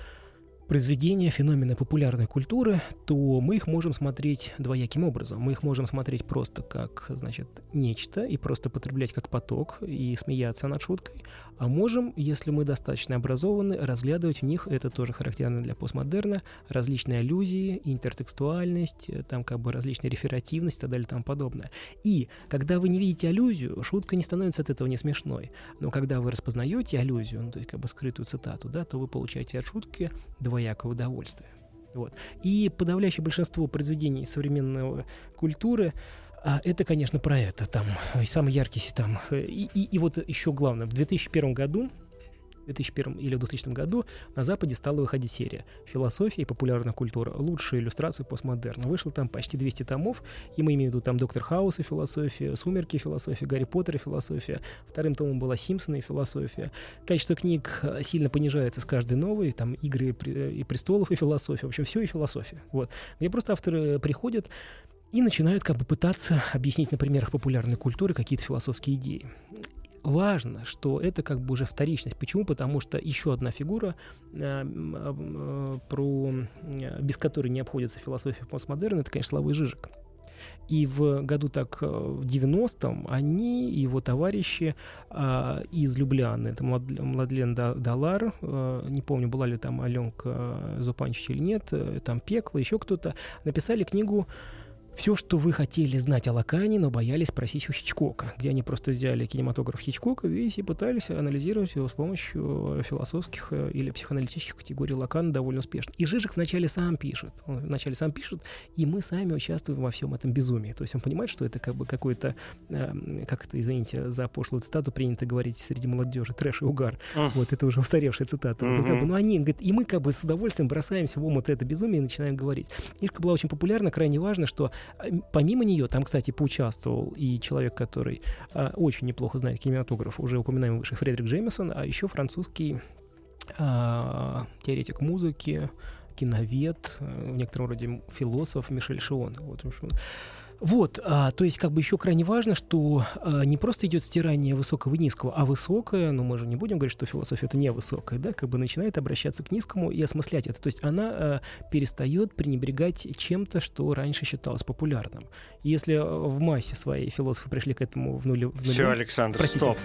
Speaker 2: произведения, феномены популярной культуры, то мы их можем смотреть двояким образом. Мы их можем смотреть просто как, значит, нечто и просто потреблять как поток и смеяться над шуткой. А можем, если мы достаточно образованы, разглядывать в них, это тоже характерно для постмодерна, различные аллюзии, интертекстуальность, там как бы различная реферативность и так далее и тому подобное. И когда вы не видите аллюзию, шутка не становится от этого не смешной. Но когда вы распознаете аллюзию, ну, то есть как бы скрытую цитату, да, то вы получаете от шутки двоякое удовольствие. Вот. И подавляющее большинство произведений современной культуры а это, конечно, про это. Там самый яркий там. И, и, и вот еще главное, в 2001 году в 2001 или в 2000 году на Западе стала выходить серия «Философия и популярная культура. Лучшие иллюстрации постмодерна». Вышло там почти 200 томов, и мы имеем в виду там «Доктор Хаус» и философия, «Сумерки» и философия, «Гарри Поттер» и философия. Вторым томом была «Симпсоны» и философия. Качество книг э, сильно понижается с каждой новой, там «Игры и престолов» и философия. В общем, все и философия. Вот. Мне просто авторы приходят, и начинают как бы пытаться объяснить на примерах популярной культуры какие-то философские идеи важно, что это как бы уже вторичность. Почему? Потому что еще одна фигура, э, э, про, э, без которой не обходится философия постмодерна, это, конечно, Славой Жижик. И в году так в 90-м они и его товарищи э, из Любляны, это Млад, Младлен Далар, э, не помню, была ли там Аленка Зупанчич или нет, э, там Пекло, еще кто-то, написали книгу все, что вы хотели знать о Лакане, но боялись спросить у Хичкока, где они просто взяли кинематограф Хичкока весь и пытались анализировать его с помощью философских э, или психоаналитических категорий Лакана довольно успешно. И Жижик вначале сам пишет. Он вначале сам пишет, и мы сами участвуем во всем этом безумии. То есть он понимает, что это как бы какой-то, э, как это, извините за пошлую цитату, принято говорить среди молодежи, трэш и угар. Uh. Вот это уже устаревшая цитата. Uh-huh. Ну, как бы, ну они, говорит, и мы как бы с удовольствием бросаемся в омут это безумие и начинаем говорить. Книжка была очень популярна, крайне важно, что помимо нее, там, кстати, поучаствовал и человек, который а, очень неплохо знает кинематограф, уже упоминаемый выше Фредерик Джеймисон, а еще французский а, теоретик музыки, киновед, э, в некотором роде философ Мишель Шион. Вот, вот, а, то есть как бы еще крайне важно, что а, не просто идет стирание высокого и низкого, а высокое, ну мы же не будем говорить, что философия это не высокая, да, как бы начинает обращаться к низкому и осмыслять это. То есть она а, перестает пренебрегать чем-то, что раньше считалось популярным. Если в массе своей философы пришли к этому в нуле... В нуле
Speaker 1: Все, Александр, простите, стоп.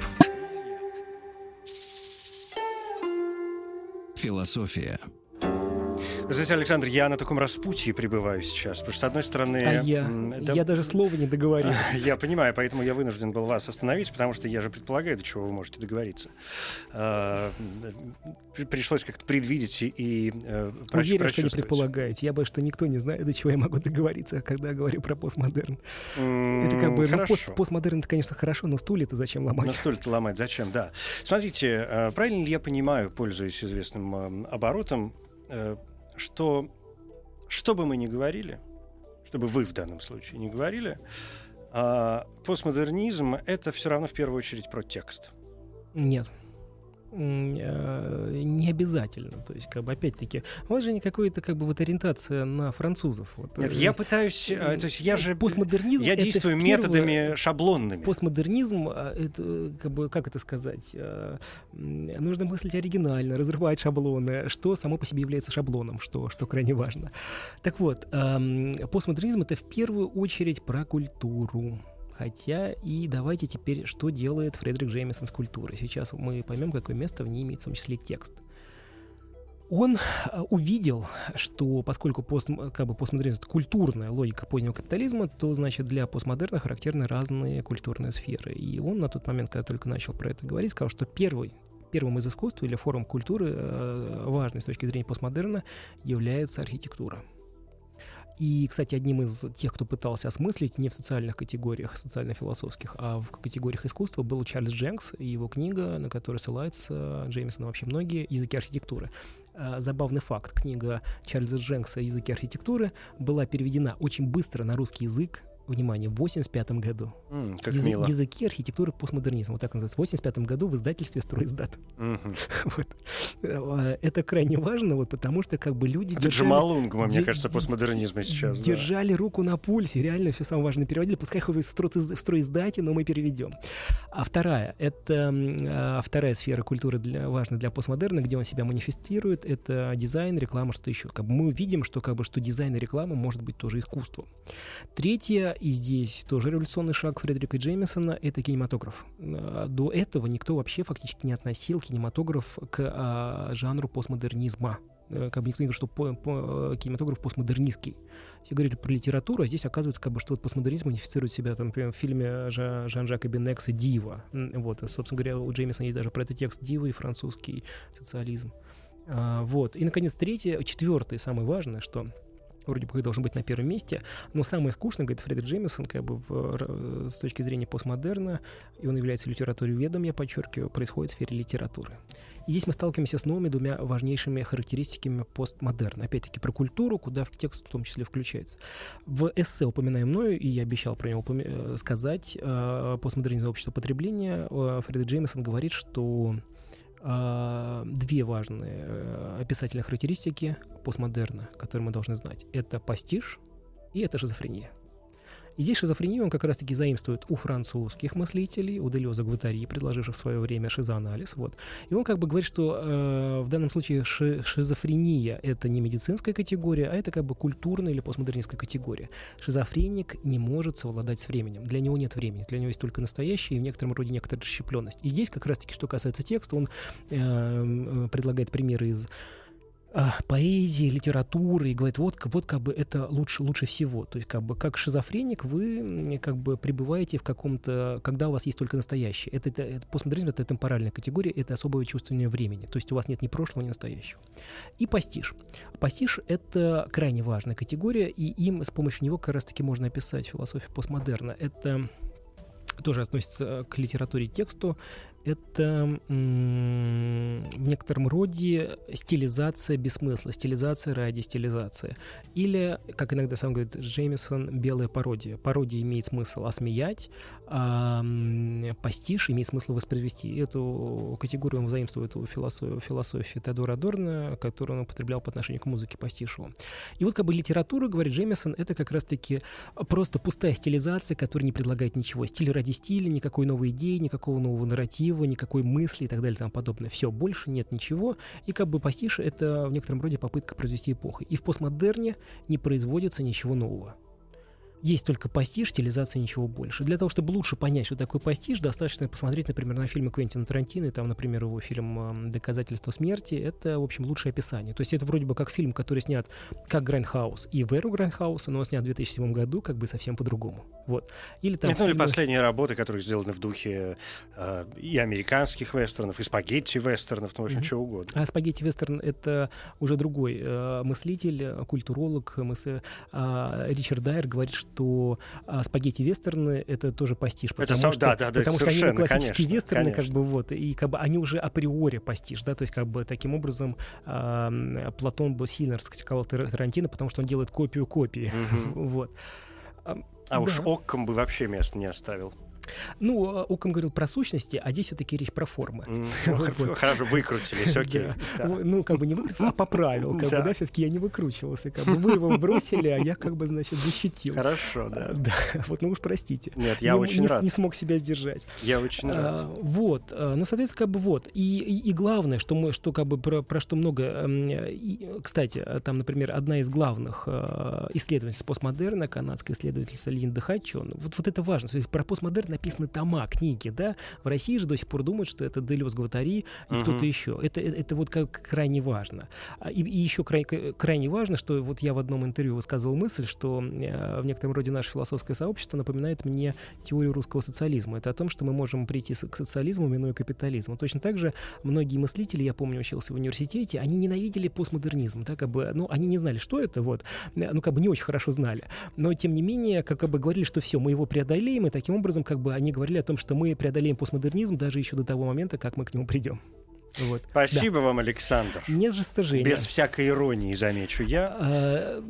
Speaker 3: Философия.
Speaker 1: Знаете, Александр, я на таком распутье пребываю сейчас. Потому что, с одной стороны...
Speaker 2: А я, да, я даже слова не договорил.
Speaker 1: Я понимаю, поэтому я вынужден был вас остановить, потому что я же предполагаю, до чего вы можете договориться. А, пришлось как-то предвидеть и
Speaker 2: э, Уверен, что не предполагаете. Я боюсь, что никто не знает, до чего я могу договориться, когда говорю про постмодерн. Это как бы... Ну, пост, постмодерн, это, конечно, хорошо, но стулья-то зачем ломать? Ну,
Speaker 1: стулья-то ломать зачем, да. Смотрите, э, правильно ли я понимаю, пользуясь известным э, оборотом, что что бы мы ни говорили, чтобы вы в данном случае не говорили, а, постмодернизм — это все равно в первую очередь про текст.
Speaker 2: Нет. Э, не обязательно. То есть, как бы, опять-таки, у вас же не какая-то, как бы, вот ориентация на французов. Вот.
Speaker 1: Нет, я пытаюсь, э, то есть я же...
Speaker 2: Постмодернизм...
Speaker 1: Я действую методами шаблонными.
Speaker 2: Постмодернизм, э, это, как бы, как это сказать, нужно мыслить оригинально, разрывать шаблоны, что само по себе является шаблоном, что, что крайне важно. Так вот, эм, постмодернизм — это в первую очередь про культуру. Хотя и давайте теперь, что делает Фредерик Джеймисон с культурой. Сейчас мы поймем, какое место в ней имеет в том числе текст. Он э, увидел, что поскольку пост, как бы постмодернизм — это культурная логика позднего капитализма, то, значит, для постмодерна характерны разные культурные сферы. И он на тот момент, когда только начал про это говорить, сказал, что первый первым из искусств или форм культуры, э, важной с точки зрения постмодерна, является архитектура. И, кстати, одним из тех, кто пытался осмыслить не в социальных категориях, социально-философских, а в категориях искусства, был Чарльз Дженкс и его книга, на которой ссылается Джеймисон вообще многие языки архитектуры. А, забавный факт. Книга Чарльза Дженкса «Языки архитектуры» была переведена очень быстро на русский язык внимание, в 85 году.
Speaker 1: Mm, как Язы- мило.
Speaker 2: Языки архитектуры постмодернизма. Вот так называется. В 85 году в издательстве «Стройиздат». Mm-hmm. вот. Э, это крайне важно, вот, потому что как бы люди...
Speaker 1: Это держали, Джамалунгма, мне кажется, постмодернизма сейчас.
Speaker 2: Держали да. руку на пульсе, реально все самое важное переводили. Пускай хоть в стройиздате, но мы переведем. А вторая, это а, вторая сфера культуры для, важна для постмодерна, где он себя манифестирует, это дизайн, реклама, что-то еще. Как бы мы видим, что, как бы, что дизайн и реклама может быть тоже искусством. Третье, и здесь тоже революционный шаг Фредерика Джеймисона — это кинематограф. А, до этого никто вообще фактически не относил кинематограф к а, жанру постмодернизма. Э, как бы никто не говорит, что по, по, кинематограф постмодернистский. Все говорили про литературу, а здесь оказывается, как бы, что вот постмодернизм манифицирует себя, там, например, в фильме Жа, Жан-Жака Бенекса «Дива». Вот, собственно говоря, у Джеймисона есть даже про этот текст «Дива» и французский социализм. А, вот. И, наконец, третье, четвертое, самое важное, что вроде бы должен быть на первом месте, но самое скучное, говорит Фредерик Джеймисон, как бы в, с точки зрения постмодерна, и он является литературоведом, я подчеркиваю, происходит в сфере литературы. И здесь мы сталкиваемся с новыми двумя важнейшими характеристиками постмодерна. Опять-таки про культуру, куда в текст в том числе включается. В эссе, упоминаем мною, и я обещал про него э, сказать, э, постмодернизм общества потребления, э, Фредерик Джеймисон говорит, что две важные э, описательные характеристики постмодерна, которые мы должны знать. Это пастиш и это шизофрения. И здесь шизофрению он как раз-таки заимствует у французских мыслителей, у Делеза Гватари, предложивших в свое время шизоанализ. Вот. И он как бы говорит, что э, в данном случае ши шизофрения — это не медицинская категория, а это как бы культурная или постмодернистская категория. Шизофреник не может совладать с временем. Для него нет времени. Для него есть только настоящее и в некотором роде некоторая расщепленность. И здесь как раз-таки, что касается текста, он э, э предлагает примеры из поэзии, литературы и говорит, вот, вот как бы это лучше, лучше всего. То есть как бы как шизофреник вы как бы пребываете в каком-то, когда у вас есть только настоящее. Это, это, это постмодернизм, это темпоральная категория, это особое чувствование времени. То есть у вас нет ни прошлого, ни настоящего. И пастиш. Пастиш — это крайне важная категория, и им с помощью него как раз-таки можно описать философию постмодерна. Это тоже относится к литературе и тексту это в некотором роде стилизация без смысла, стилизация ради стилизации. Или, как иногда сам говорит Джеймисон, белая пародия. Пародия имеет смысл осмеять, а пастиш имеет смысл воспроизвести. Эту категорию он заимствует у философии, философии Теодора Адорна, которую он употреблял по отношению к музыке пастишу. И вот как бы литература, говорит Джеймисон, это как раз-таки просто пустая стилизация, которая не предлагает ничего. Стиль ради стиля, никакой новой идеи, никакого нового нарратива, мотива, никакой мысли и так далее и тому подобное. Все, больше нет ничего. И как бы пастиш — это в некотором роде попытка произвести эпоху. И в постмодерне не производится ничего нового. Есть только пастиш, стилизация, ничего больше. Для того, чтобы лучше понять, что такое пастиш, достаточно посмотреть, например, на фильмы Квентина Тарантино, там, например, его фильм «Доказательство смерти». Это, в общем, лучшее описание. То есть это вроде бы как фильм, который снят как Грайндхаус и в эру Грайндхауса, но он снят в 2007 году как бы совсем по-другому. Вот.
Speaker 1: Или там Нет, фильмы... ну или последние работы, которые сделаны в духе э, и американских вестернов, и спагетти-вестернов, ну, в общем, mm-hmm. чего угодно.
Speaker 2: А спагетти-вестерн — это уже другой э, мыслитель, культуролог, мыс... э, Ричард Дайер говорит, что что а, спагетти-вестерны — это тоже пастиш. Потому это, что, да, да, да, потому что они классические конечно, вестерны, конечно. как бы вот, и как бы они уже априори пастиш, да, то есть как бы таким образом а, Платон бы сильно раскритиковал Тарантино, потому что он делает копию копии, угу. вот.
Speaker 1: А, а да. уж Окком бы вообще места не оставил.
Speaker 2: Ну, Оком говорил про сущности, а здесь все-таки речь про формы.
Speaker 1: Хорошо, выкрутились, окей.
Speaker 2: Ну, как бы не выкрутился, а поправил. Как бы, да, все-таки я не выкручивался. Как бы вы его бросили, а я как бы, значит, защитил.
Speaker 1: Хорошо, да.
Speaker 2: Да, вот, ну уж простите.
Speaker 1: Нет, я очень рад.
Speaker 2: Не смог себя сдержать.
Speaker 1: Я очень рад.
Speaker 2: А, вот, а, ну, соответственно, как бы вот. И главное, что мы, что как бы про что много... Эм, кстати, там, например, одна из главных исследовательниц постмодерна, канадская исследовательница Линда Хатчон, вот, вот это важно. Про постмодерн написаны тома, книги, да. В России же до сих пор думают, что это Делиус Гватари и uh-huh. кто-то еще. Это, это, это вот как крайне важно. А, и, и еще край, крайне важно, что вот я в одном интервью высказывал мысль, что э, в некотором роде наше философское сообщество напоминает мне теорию русского социализма. Это о том, что мы можем прийти к социализму, минуя капитализму. Точно так же многие мыслители, я помню, учился в университете, они ненавидели постмодернизм, да, как бы, ну, они не знали, что это, вот, ну, как бы не очень хорошо знали, но, тем не менее, как бы говорили, что все, мы его преодолеем, и таким образом, как бы, они говорили о том, что мы преодолеем постмодернизм даже еще до того момента, как мы к нему придем.
Speaker 1: Вот. Спасибо да. вам, Александр.
Speaker 2: Не за что, Женя.
Speaker 1: Без всякой иронии, замечу я. А,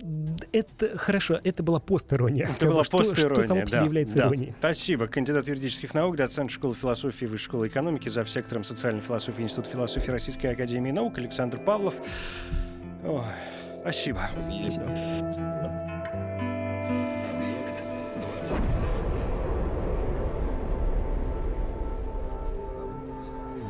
Speaker 2: это хорошо, это была постирония.
Speaker 1: Это была постирония, что,
Speaker 2: что само по себе
Speaker 1: да,
Speaker 2: является
Speaker 1: да.
Speaker 2: иронией.
Speaker 1: Спасибо. Кандидат юридических наук, доцент школы философии Высшей школы экономики, за сектором социальной философии Института философии Российской академии наук Александр Павлов. Ой, спасибо. Спасибо.